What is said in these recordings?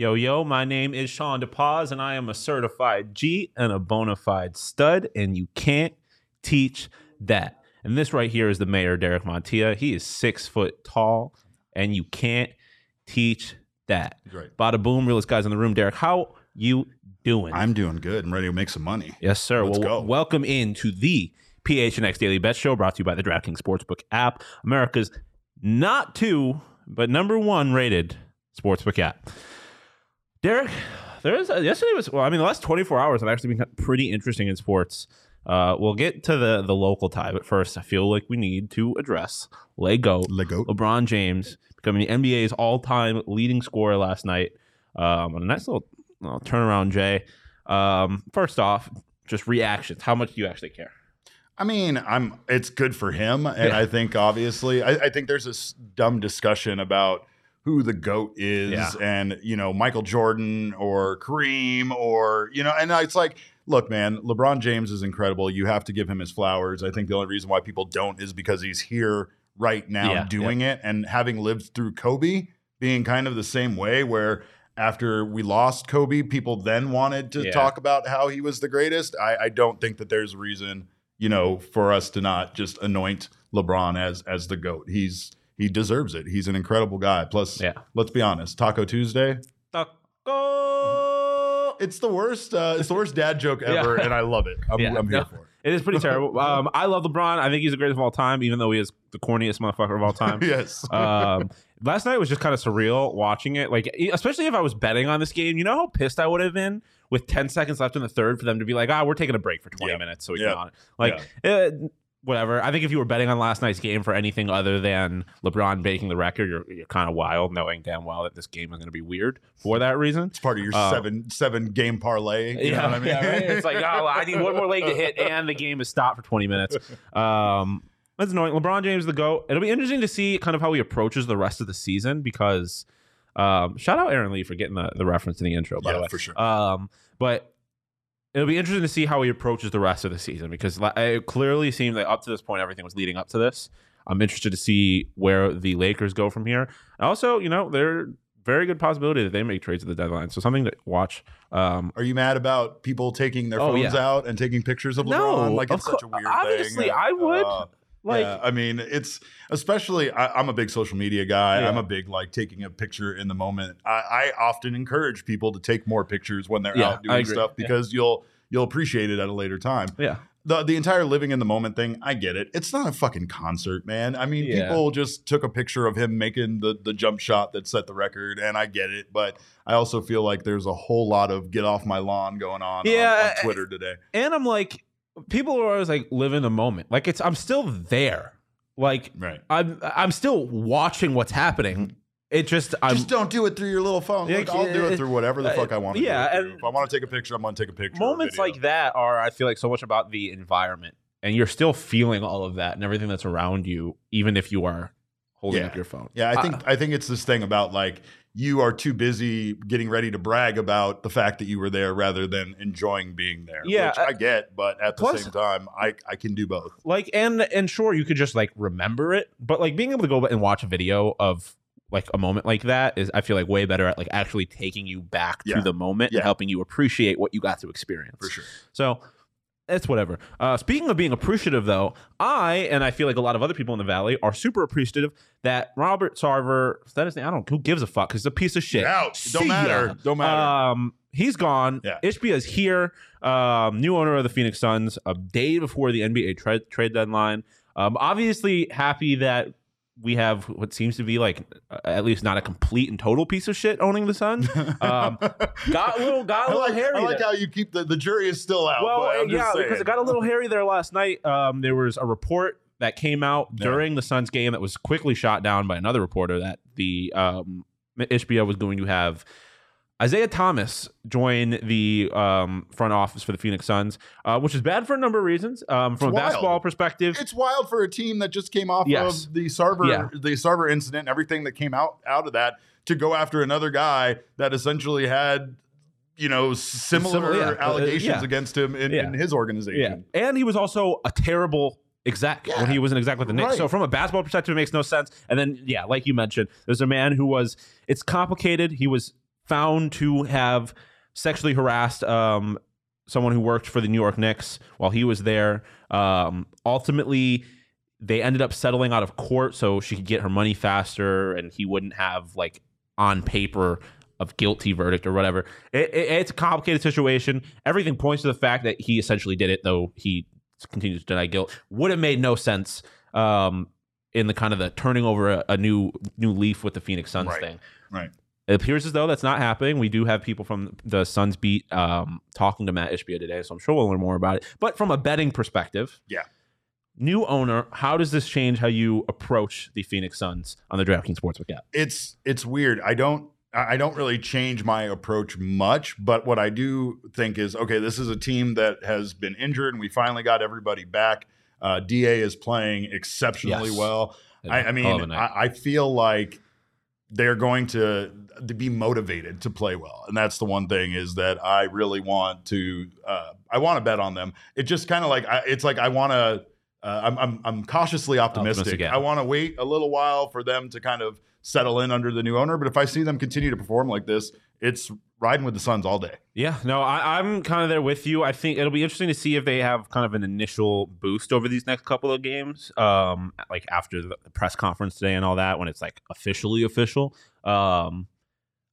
Yo, yo, my name is Shawn DePaz, and I am a certified G and a bona fide stud, and you can't teach that. And this right here is the mayor, Derek Montilla. He is six foot tall, and you can't teach that. Great. Bada boom, realest guys in the room. Derek, how you doing? I'm doing good. I'm ready to make some money. Yes, sir. Let's well, go. welcome into the PHNX Daily Bet Show brought to you by the DraftKings Sportsbook app, America's not two, but number one rated sportsbook app. Derek, there is yesterday was well. I mean, the last 24 hours have actually been pretty interesting in sports. Uh, we'll get to the the local tie, but first, I feel like we need to address LeGOAT LeGOAT. LeBron James becoming the NBA's all time leading scorer last night. Um, a nice little, little turnaround, Jay. Um, first off, just reactions. How much do you actually care? I mean, I'm. It's good for him, and Yeah. I think obviously, I, I think there's this dumb discussion about who the goat is, Yeah. and you know, Michael Jordan or Kareem or you know, and it's like, look, man, LeBron James is incredible. You have to give him his flowers. I think the only reason why people don't is because he's here right now Yeah, doing it, and having lived through Kobe, being kind of the same way where. After we lost Kobe, people then wanted to Yeah. talk about how he was the greatest. I, I don't think that there's a reason you know, for us to not just anoint LeBron as as the goat. He's he deserves it. He's an incredible guy. Plus, Yeah. let's be honest, Taco Tuesday, Taco. it's the worst. Uh, it's the worst dad joke ever, Yeah. and I love it. I'm, Yeah, I'm here no. for it. It is pretty terrible. Um, I love LeBron. I think he's the greatest of all time, even though he is the corniest motherfucker of all time. yes. um, last night was just kind of surreal watching it. Like, especially if I was betting on this game, you know how pissed I would have been with 10 seconds left in the third for them to be like, ah, we're taking a break for 20 Yeah. minutes so we Yeah. can on. Like, uh, whatever. I think if you were betting on last night's game for anything other than LeBron breaking the record, you're, you're kind of wild, knowing damn well that this game is going to be weird for that reason. it's part of your uh, seven seven game parlay. You know what I mean? yeah, right? It's like, oh, I need one more leg to hit, and the game is stopped for 20 minutes. Um, that's annoying. LeBron James, the GOAT. It'll be interesting to see kind of how he approaches the rest of the season because um, shout out Aaron Lee for getting the, the reference in the intro, by Yeah, the way. for sure. Um, but it'll be interesting to see how he approaches the rest of the season because it clearly seemed that up to this point, everything was leading up to this. I'm interested to see where the Lakers go from here. Also, you know, they're very good possibility that they make trades at the deadline. So something to watch. Um, Are you mad about people taking their Oh, phones yeah. out and taking pictures of LeBron? No, like it's such a weird obviously, thing. Obviously, I would. Uh, like, yeah, I mean, it's especially. I, I'm a big social media guy. Yeah. I'm a big like taking a picture in the moment. I, I often encourage people to take more pictures when they're Yeah, out doing stuff because you'll you'll appreciate it at a later time. yeah. The the entire living in the moment thing, I get it. It's not a fucking concert, man. I mean, people just took a picture of him making the the jump shot that set the record, and I get it. But I also feel like there's a whole lot of get off my lawn going on on- on, eh, eh, Twitter today. And I'm like, people are always like, live in the moment. Like it's, I'm still there. Like Right. I'm, I'm still watching what's happening. It just, I'm. just don't do it through your little phone. Yeah, Look, I'll do it through whatever the uh, fuck I want yeah, do and- if I want to take a picture, I'm going to take a picture. moments video. like that are, I feel like, so much about the environment, and you're still feeling all of that and everything that's around you, even if you are holding Yeah. up your phone. Yeah, I think Uh, I think it's this thing about like you are too busy getting ready to brag about the fact that you were there rather than enjoying being there. Yeah, which uh, I get, but at the plus- same time, I I can do both. like and and sure you could just like remember it but like being able to go and watch a video of like a moment like that is i feel like way better at like actually taking you back Yeah. to the moment Yeah. and helping you appreciate what you got to experience For sure. so it's whatever uh speaking of being appreciative though i and i feel like a lot of other people in the valley are super appreciative that robert sarver is that his name i don't who gives a fuck? Because he's a piece of shit Out. Don't matter. ya. Don't matter. Um, he's gone. Yeah. Ishbia is here. Um, new owner of the Phoenix Suns. A day before the NBA trade trade deadline. Um, obviously happy that we have what seems to be like uh, at least not a complete and total piece of shit owning the Suns. Um, got a little got a I little like, hairy. I like there. how you keep the, the jury is still out. well, but I'm just yeah, because it got a little hairy there last night. Um, there was a report that came out Yeah. during the Suns game that was quickly shot down by another reporter that the um, HBO was going to have Isaiah Thomas join the um, front office for the Phoenix Suns, uh, which is bad for a number of reasons. Um, from a wild. basketball perspective, it's wild for a team that just came off Yes. of the Sarver Yeah. the Sarver incident and everything that came out out of that to go after another guy that essentially had you know similar Similar, yeah. Uh, allegations yeah. against him in, Yeah. in his Yeah, organization. and he was also a terrible exec Yeah, when he was an exec with the Knicks. right. So from a basketball perspective, it makes no sense. And then, yeah, like you mentioned, there's a man who was. It's complicated. He was found to have sexually harassed um, someone who worked for the New York Knicks while he was there. Um, ultimately. They ended up settling out of court so she could get her money faster, and he wouldn't have like on paper of guilty verdict or whatever. It, it- it's a complicated situation. Everything points to the fact that he essentially did it, though he continues to deny guilt. Would have made no sense um, in the kind of the turning over a, a new new leaf with the Phoenix Suns Right. thing. Right. It appears as though that's not happening. We do have people from the Suns beat um, talking to Matt Ishbia today, so I'm sure we'll learn more about it. But from a betting perspective, Yeah. new owner, how does this change how you approach the Phoenix Suns on the DraftKings Sportsbook app? It's it's weird. I don't I don't really change my approach much, but what I do think is okay, this is a team that has been injured and we finally got everybody back. Uh, DA is playing exceptionally Yes. well. I, I Hell of a mean. I, I feel like they're going to to be motivated to play well, and that's the one thing is that I really want to uh, I want to bet on them. It just kind of like I, it's like I want to. Uh, I'm, I'm I'm cautiously optimistic. Optimistic, yeah. I want to wait a little while for them to kind of settle in under the new owner. But if I see them continue to perform like this, it's riding with the Suns all day. Yeah, no, I, I'm kind of there with you. I think it'll be interesting to see if they have kind of an initial boost over these next couple of games, um, like after the press conference today and all that, when it's like officially official. Um,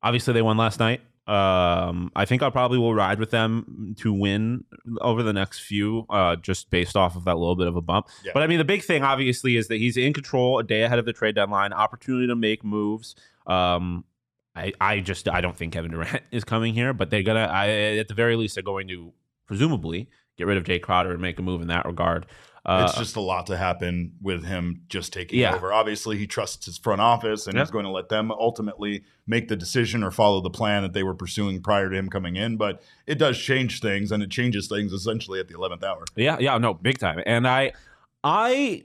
obviously, they won last night. Um, I think I probably will ride with them to win over the next few, uh, just based off of that little bit of a bump. Yeah. But I mean, the big thing obviously is that he's in control a day ahead of the trade deadline, opportunity to make moves. Um, I, I just I don't think Kevin Durant is coming here, but they're gonna I, at the very least they're going to presumably get rid of Jay Crowder and make a move in that regard. Uh, it's just a lot to happen with him just taking Yeah. over. Obviously, he trusts his front office and Yeah. he's going to let them ultimately make the decision or follow the plan that they were pursuing prior to him coming in. But it does change things, and it changes things essentially at the eleventh hour. yeah, yeah, no, big time. And I I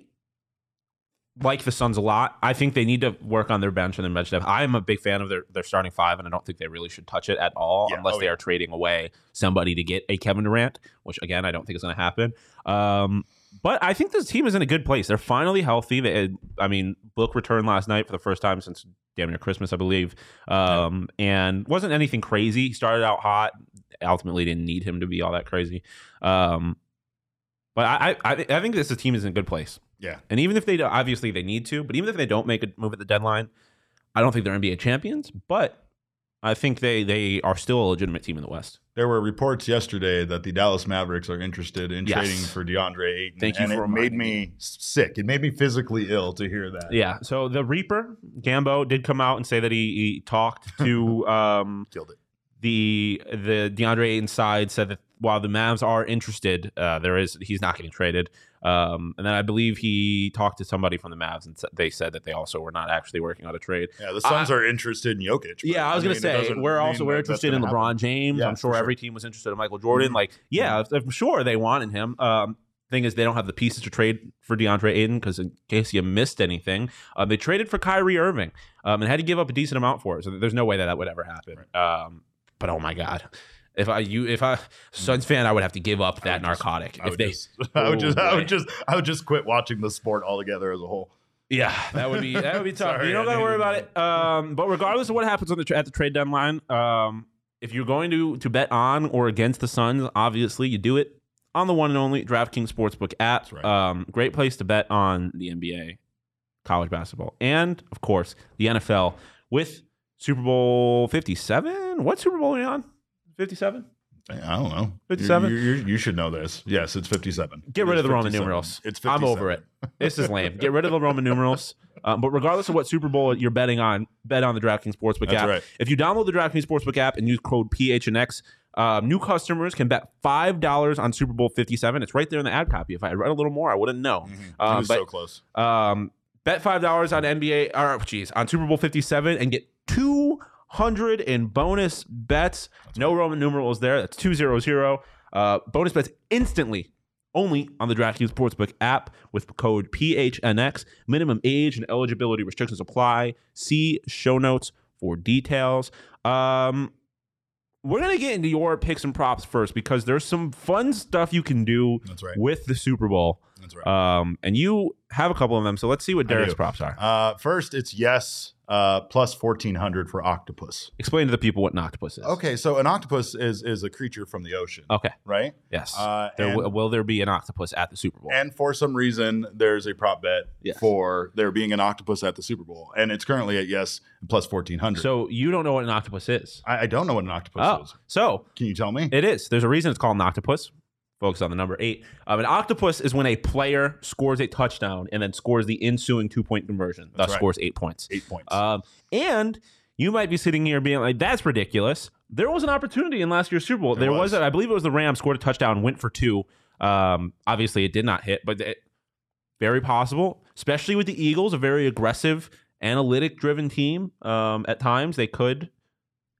like the Suns a lot. I think they need to work on their bench and their bench depth. I am a big fan of their, their starting five, and I don't think they really should touch it at all Yeah. unless Oh, they yeah. are trading away somebody to get a Kevin Durant, which again I don't think is going to happen. Um, but I think this team is in a good place. They're finally healthy. They, I mean, Book returned last night for the first time since damn near Christmas, I believe, um, and wasn't anything crazy. He started out hot. Ultimately, didn't need him to be all that crazy. Um, but I, I, I think this team is in a good place. Yeah. And even if they obviously they need to, but even if they don't make a move at the deadline, I don't think they're NBA champions. But I think they they are still a legitimate team in the West. There were reports yesterday that the Dallas Mavericks are interested in Yes. trading for DeAndre Ayton. Thank you and for it made me sick. It made me physically ill to hear that. Yeah. So the Reaper Gambo did come out and say that he, he talked to um, Killed it. the the DeAndre Ayton side said that while the Mavs are interested, uh, there is he's not getting traded. Um, and then I believe he talked to somebody from the Mavs and they said that they also were not actually working on a trade. Yeah, the Suns are interested in Jokic. but, Yeah, I was gonna say we're also we're interested in gonna LeBron happen. James. Yeah, I'm sure for every team was interested in Michael Jordan. Mhm. Like, yeah, I'm sure they wanted him. Um, thing is, they don't have the pieces to trade for DeAndre Ayton because in case you missed anything, uh, they traded for Kyrie Irving um, and had to give up a decent amount for it. So there's no way that that would ever happen. Um, but oh my god. If I you if I Suns fan, I would have to give up that just- narcotic. I if would, they, just, I would Oh, just, I would just, I would just quit watching the sport altogether as a whole. Yeah, that would be that would be tough. Sorry, you don't got to worry about it. Um, but regardless of what happens on the tra- at the trade deadline, um, if you're going to to bet on or against the Suns, obviously you do it on the one and only DraftKings Sportsbook app. Right. Um, great place to bet on the NBA, college basketball, and of course the NFL with Super Bowl 57. What Super Bowl are you on? 57. I don't know. 57? You, you, you should know this. Yes, it's 57. Get rid is of the Roman 57. numerals. It's I'm over it. This is lame. Get rid of the Roman numerals. Um, but regardless of what Super Bowl you're betting on, bet on the DraftKings Sportsbook That's app. right. If you download the DraftKings Sportsbook app and use code PHNX, um, new customers can bet five dollars on Super Bowl Fifty Seven. It's right there in the ad copy. If I had read a little more, I wouldn't know. he Um, was but so close. um, bet five dollars on NBA or geez on Super Bowl Fifty Seven and get two hundred in bonus bets. no Roman numerals there. That's two zero zero. Uh, bonus bets instantly. Only on the DraftKings Sportsbook app with code PHNX. Minimum age and eligibility restrictions apply. See show notes for details. Um, we're gonna get into your picks and props first because there's some fun stuff you can do right. with the Super Bowl. That's right. Um, and you have a couple of them, so let's see what Derek's props are. Uh, first, it's yes uh, plus fourteen hundred for octopus. Explain to the people what an octopus is. Okay, so an octopus is is a creature from the ocean, Okay. right? Yes. Uh, there, and- will, will there be an octopus at the Super Bowl? And for some reason, there's a prop bet Yes. for there being an octopus at the Super Bowl, and it's currently at yes plus fourteen hundred. so you don't know what an octopus is? I, I don't know what an octopus Oh, is. so Can you tell me? it is. There's a reason it's called an octopus. Focus on the number eight. Um, an octopus is when a player scores a touchdown and then scores the ensuing two point conversion, thus right. scores eight points. Eight points. Um, and you might be sitting here being like, "That's ridiculous." There was an opportunity in last year's Super Bowl. There There, was, was. a, I believe it was the Rams scored a touchdown, went for two. Um, obviously, it did not hit, but it, very possible, especially with the Eagles, a very aggressive, analytic-driven team. Um, at times, they could,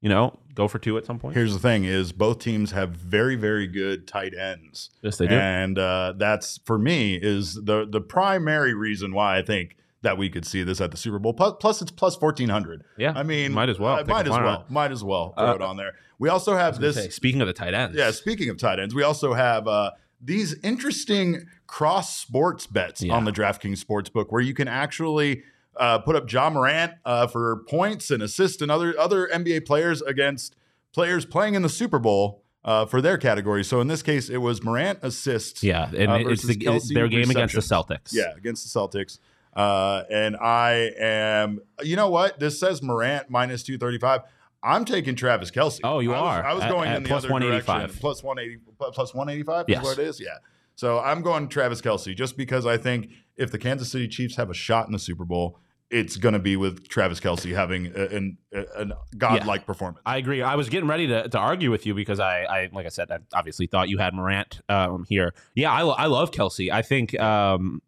you know, go for two at some point. Here's the thing: is both teams have very very good tight ends, yes, they do. and uh, that's for me is the the primary reason why I think that we could see this at the Super Bowl. Plus, plus it's plus fourteen hundred. yeah, I mean, might as well. uh, might as well. on. Might as well throw Uh, it on there. We also have This, this. speaking of the tight ends, Yeah, speaking of tight ends, we also have uh, these interesting cross sports bets Yeah. on the DraftKings Sportsbook where you can actually uh, put up Ja Morant uh, for points and assists and other other NBA players against players playing in the Super Bowl uh, for their category. So in this case, it was Morant assists. yeah, and uh, it's, the, it's their game against the. Celtics. Yeah, against the Celtics. Uh, and I am, you know what? This says Morant minus 235. I'm taking Travis Kelce. Oh, you I was- are? I was At- going at in the plus other 185. direction. Plus 180, plus 185 Yes. is what it is? Yeah. So I'm going Travis Kelce just because I think if the Kansas City Chiefs have a shot in the Super Bowl, it's going to be with Travis Kelce having a, an, an godlike performance. I agree. I was getting ready to, to argue with you because I, I, like I said, I obviously thought you had Morant um, here. Yeah, I, I love Kelce. I think um,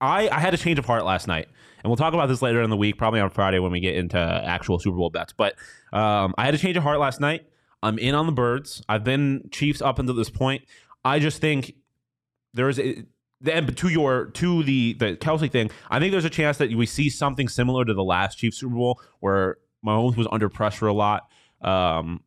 I, I had a change of heart last night, and we'll talk about this later in the week, probably on Friday when we get into actual Super Bowl bets. But um, I had a change of heart last night. I'm in on the Birds. I've been Chiefs up until this point. I just think there is then to your to the the Kelce thing. I think there's a chance that we see something similar to the last Chiefs Super Bowl where Mahomes was under pressure a lot. Um,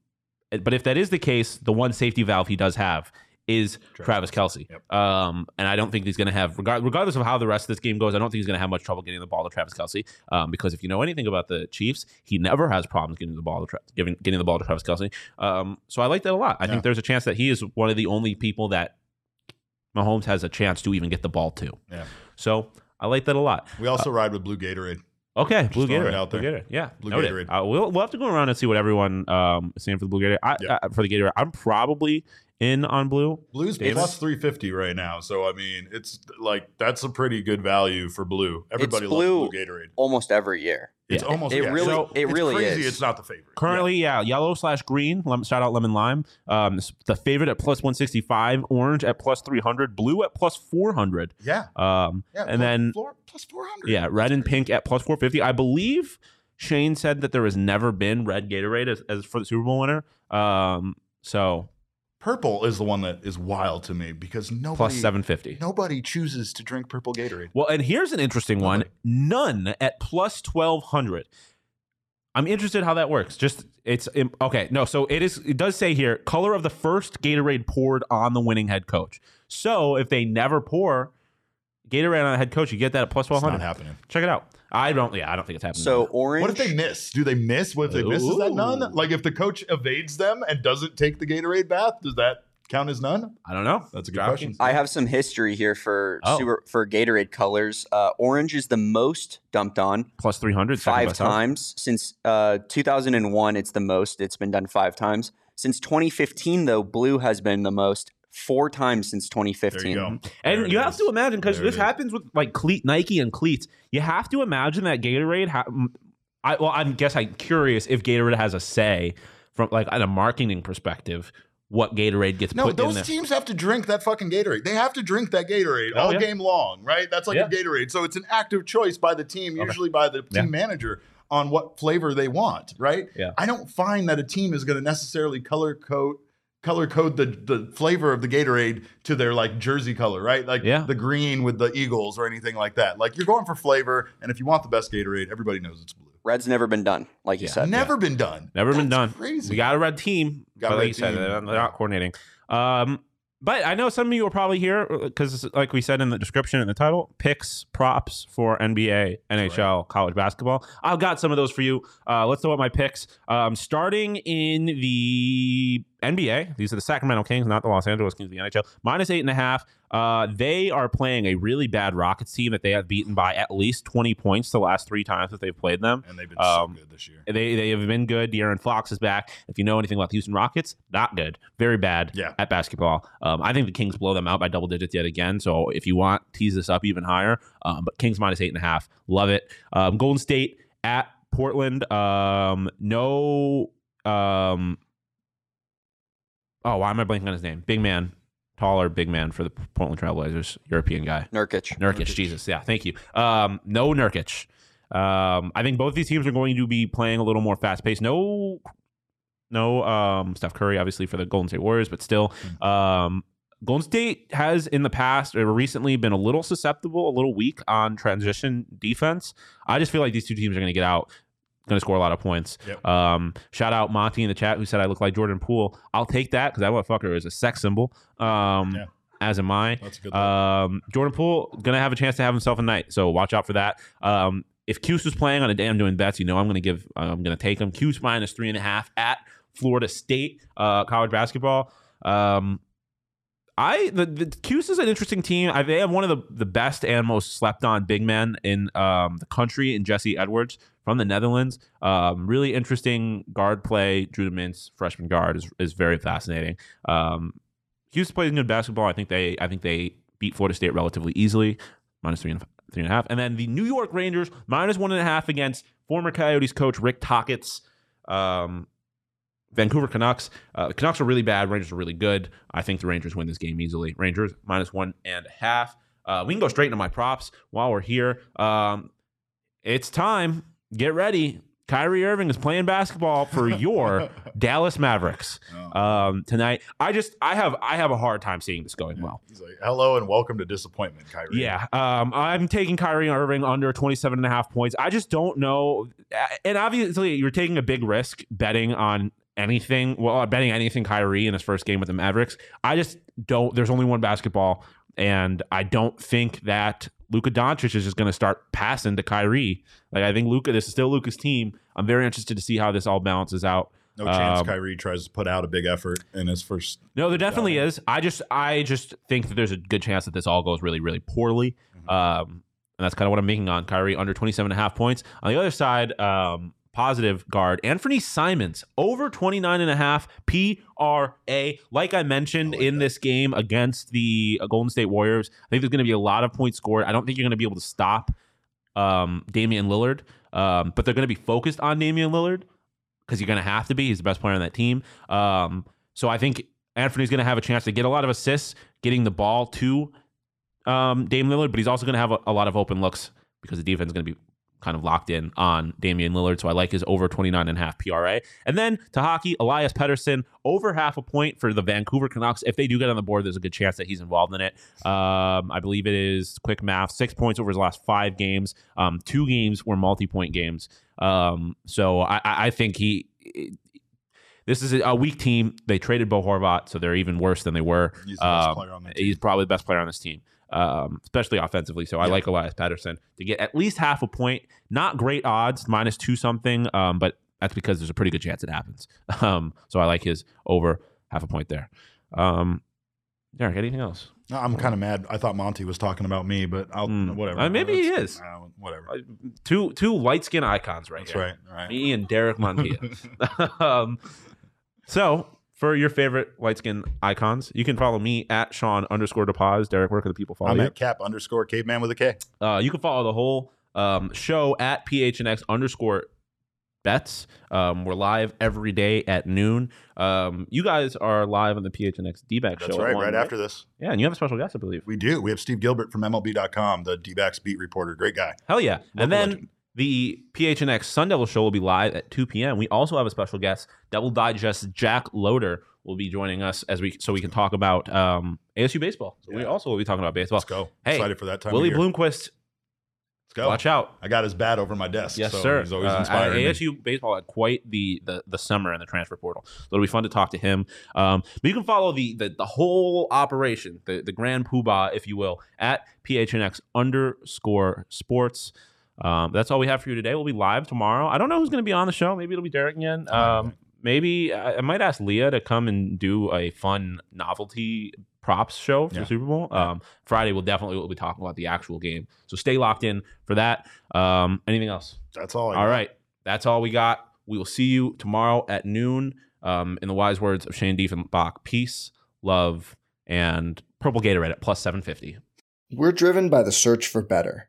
but if that is the case, the one safety valve he does have is Travis Travis Kelce. Yep. Um, and I don't think he's going to have, regardless of how the rest of this game goes, I don't think he's going to have much trouble getting the ball to Travis Kelce. Um, because if you know anything about the Chiefs, he never has problems getting the ball to Tra- giving, getting the ball to Travis Kelce. Um, so I like that a lot. I Yeah. think there's a chance that he is one of the only people that Mahomes has a chance to even get the ball to. Yeah. So I like that a lot. We also ride with Blue Gatorade. Okay, Blue Gatorade out there. Blue Gatorade. Yeah, Blue noted. Gatorade. Uh, we'll we'll have to go around and see what everyone um is saying for the Blue Gatorade. I, Yeah. uh, for the Gatorade, I'm probably in on blue. Blue's Davis? plus 350 right now. So, I mean, it's like that's a pretty good value for blue. Everybody loves blue. Blue Gatorade. almost every year. It's Yeah. almost It yeah. really- So it it's really crazy is. It's not the favorite. Currently, yeah, yellow slash green. Lemon, shout out lemon lime. Um, the favorite at plus 165, orange at plus 300, blue at plus 400. Yeah. Um, Yeah. and plus- then floor, plus 400. yeah, red and pink at plus 450. I believe Shane said that there has never been red Gatorade as, as for the Super Bowl winner. Um, so Purple is the one that is wild to me because nobody plus 750. nobody chooses to drink purple Gatorade. Well, and here's an interesting one. None at plus 1200. I'm interested how that works. Just it's okay. No, so it is. It does say here color of the first Gatorade poured on the winning head coach. So if they never pour Gatorade on the head coach, you get that at plus It's not 1200. happening. Check it out. I don't. Yeah, I don't think it's happening. So orange. What if they miss? Do they miss? What if they miss? Is that none? Like if the coach evades them and doesn't take the Gatorade bath, does that count as none? I don't know. That's a good DraftKings? question. I have some history here for Oh. super, for Gatorade colors. Uh, orange is the most dumped on Plus 300. second five times since uh, 2001. It's the most. It's been done five times since 2015. Though blue has been the most four times since There 2015. you go. And There it you have is. to imagine because this happens with like cleat Nike and cleats. You have to imagine that Gatorade. Ha- m- I well, I guess I'm curious if Gatorade has a say from like at a marketing perspective what Gatorade gets No, put in those teams have to drink that fucking Gatorade. They have to drink that Gatorade Oh, all yeah. game long, right? That's like Yeah. a Gatorade. So it's an active choice by the team, Okay. usually by the team Yeah. manager, on what flavor they want, right? Yeah. I don't find that a team is going to necessarily color code color code the the flavor of the Gatorade to their like jersey color, right? Like Yeah. the green with the Eagles or anything like that. Like you're going for flavor, and if you want the best Gatorade, everybody knows it's blue. Red's never been done, like you Yeah. said. Never been done. Never been done. Crazy. We got a red team. Got but a like red you said, team. they're not coordinating. Um, but I know some of you are probably here because, like we said in the description and the title, picks, props for NBA, NHL, college basketball. I've got some of those for you. Uh, let's throw what my picks. Um, starting in the NBA, these are the Sacramento Kings, not the Los Angeles Kings, the NHL, minus eight and a half. Uh, they are playing a really bad Rockets team that they have beaten by at least 20 points the last three times that they've played them. and they've been Um, so good this year. They they have been good. De'Aaron Fox is back. If you know anything about the Houston Rockets, not good, very bad Yeah. at basketball. Um, I think the Kings blow them out by double digits yet again. So if you want, tease this up even higher. Um, but Kings minus eight and a half, love it. Um, Golden State at Portland. Um, no. Um, oh, why am I blanking on his name? Big man, taller big man for the Portland Trailblazers, European guy. Nurkic. Nurkic, Jesus, yeah, thank you. Um, no Nurkic. Um, I think both these teams are going to be playing a little more fast paced. No, no um, Steph Curry, obviously for the Golden State Warriors, but still, um, Golden State has in the past or recently been a little susceptible, a little weak on transition defense. I just feel like these two teams are going to get out, going to score a lot of points. Yep. Um, shout out Monty in the chat who said I look like Jordan Poole. I'll take that because that motherfucker is a sex symbol. Um, Yeah. As am I. That's a good. Um, Jordan Poole gonna have a chance to have himself a night, so watch out for that. Um, if Cuse was playing on a day I'm doing bets, you know I'm gonna give I'm gonna take him. Cuse minus three and a half at Florida State uh, college basketball. Um, I the, the Cuse is an interesting team. I, they have one of the, the best and most slept on big men in um, the country in Jesse Edwards from the Netherlands. Um, really interesting guard play. Judah Mintz, freshman guard, is, is very fascinating. Um, Houston plays good basketball. I think they I think they beat Florida State relatively easily, minus three and three and a half. And then the New York Rangers minus one and a half against former Coyotes coach Rick Tocchet's um, Vancouver Canucks. Uh, the Canucks are really bad. Rangers are really good. I think the Rangers win this game easily. Rangers minus one and a half. Uh, we can go straight into my props while we're here. Um, it's time. Get ready. Kyrie Irving is playing basketball for your Dallas Mavericks Oh. um, tonight. I just I have I have a hard time seeing this going well. He's like, hello and welcome to disappointment, Kyrie. Yeah, um, I'm taking Kyrie Irving under 27 and a half points. I just don't know. And obviously, you're taking a big risk betting on anything. Well, betting anything Kyrie in his first game with the Mavericks. I just don't. There's only one basketball, and I don't think that Luka Doncic is just going to start passing to Kyrie. Like I think Luka, this is still Luka's team. I'm very interested to see how this all balances out. No chance Um, Kyrie tries to put out a big effort in his first. No, there definitely is. I just I just think that there's a good chance that this all goes really, really poorly. Mhm. Um, and that's kind of what I'm making on Kyrie under 27 and a half points. On the other side, um, positive guard Anthony Simons over 29 and a half PRA. Like I mentioned I like in that. this game against the Golden State Warriors, I think there's going to be a lot of points scored. I don't think you're going to be able to stop um, Damian Lillard, um, but they're going to be focused on Damian Lillard because you're going to have to be. He's the best player on that team. Um, so I think Anthony's going to have a chance to get a lot of assists, getting the ball to um, Dame Lillard, but he's also going to have a, a lot of open looks because the defense is going to be kind of locked in on Damian Lillard. So I like his over 29 and a half PRA. And then to hockey, Elias Pettersson over half a point for the Vancouver Canucks. If they do get on the board, there's a good chance that he's involved in it. Um, I believe it is quick math, six points over his last five games. Um, two games were multi-point games. Um, so I, I think he. This is a weak team. They traded Bo Horvat, so they're even worse than they were. He's the best Um, player on the He's probably the best player on this team, um, especially offensively. So I Yeah. like Elias Pettersson to get at least half a point. Not great odds, minus two something, um, but that's because there's a pretty good chance it happens. Um, so I like his over half a point there. Um, Derek, anything else? I'm kind of mad. I thought Monty was talking about me, but I'll Hmm. whatever. Uh, maybe he is. uh, whatever. Uh, Two two light skin icons right That's here. right. All right. Me and Derek Montilla. um, so for your favorite light skin icons. You can follow me at Shawn underscore DePaz. Derek, where can the people follow I'm you? at cap underscore caveman with a K. Uh, you can follow the whole um, show at PHNX underscore bets. Um, we're live every day at noon. Um, you guys are live on the PHNX D-back show. at right, one, right after this. Yeah, and you have a special guest, I believe. We do. We have Steve Gilbert from MLB.com, the D backs beat reporter. Great guy. Hell yeah. and then legend. The PHNX Sun Devil show will be live at 2 p.m. We also have a special guest, Devil Digest Jack Loader will be joining us as we so we can talk about um, ASU baseball. So we also will be talking about baseball. Let's go. Hey, Excited for that time Willie. Bloomquist, Let's go. watch out. I got his bat over my desk. Yes, so sir. He's always Uh, inspiring me. ASU baseball had quite the, the the summer in the transfer portal. So it'll be fun to talk to him. Um, but you can follow the the, the whole operation, the the grand poobah, if you will, at PHNX underscore sports. Um, that's all we have for you today. We'll be live tomorrow. I don't know who's going to be on the show. Maybe it'll be Derek again. Um, maybe I, I might ask Leah to come and do a fun novelty props show for Yeah. the Super Bowl. Um, Friday we'll definitely we'll be talking about the actual game. So stay locked in for that. Um, anything else? That's all I All got. right. That's all we got. We will see you tomorrow at noon. Um, in the wise words of Shane Diefenbach, peace, love, and purple Gatorade at plus 750. We're driven by the search for better.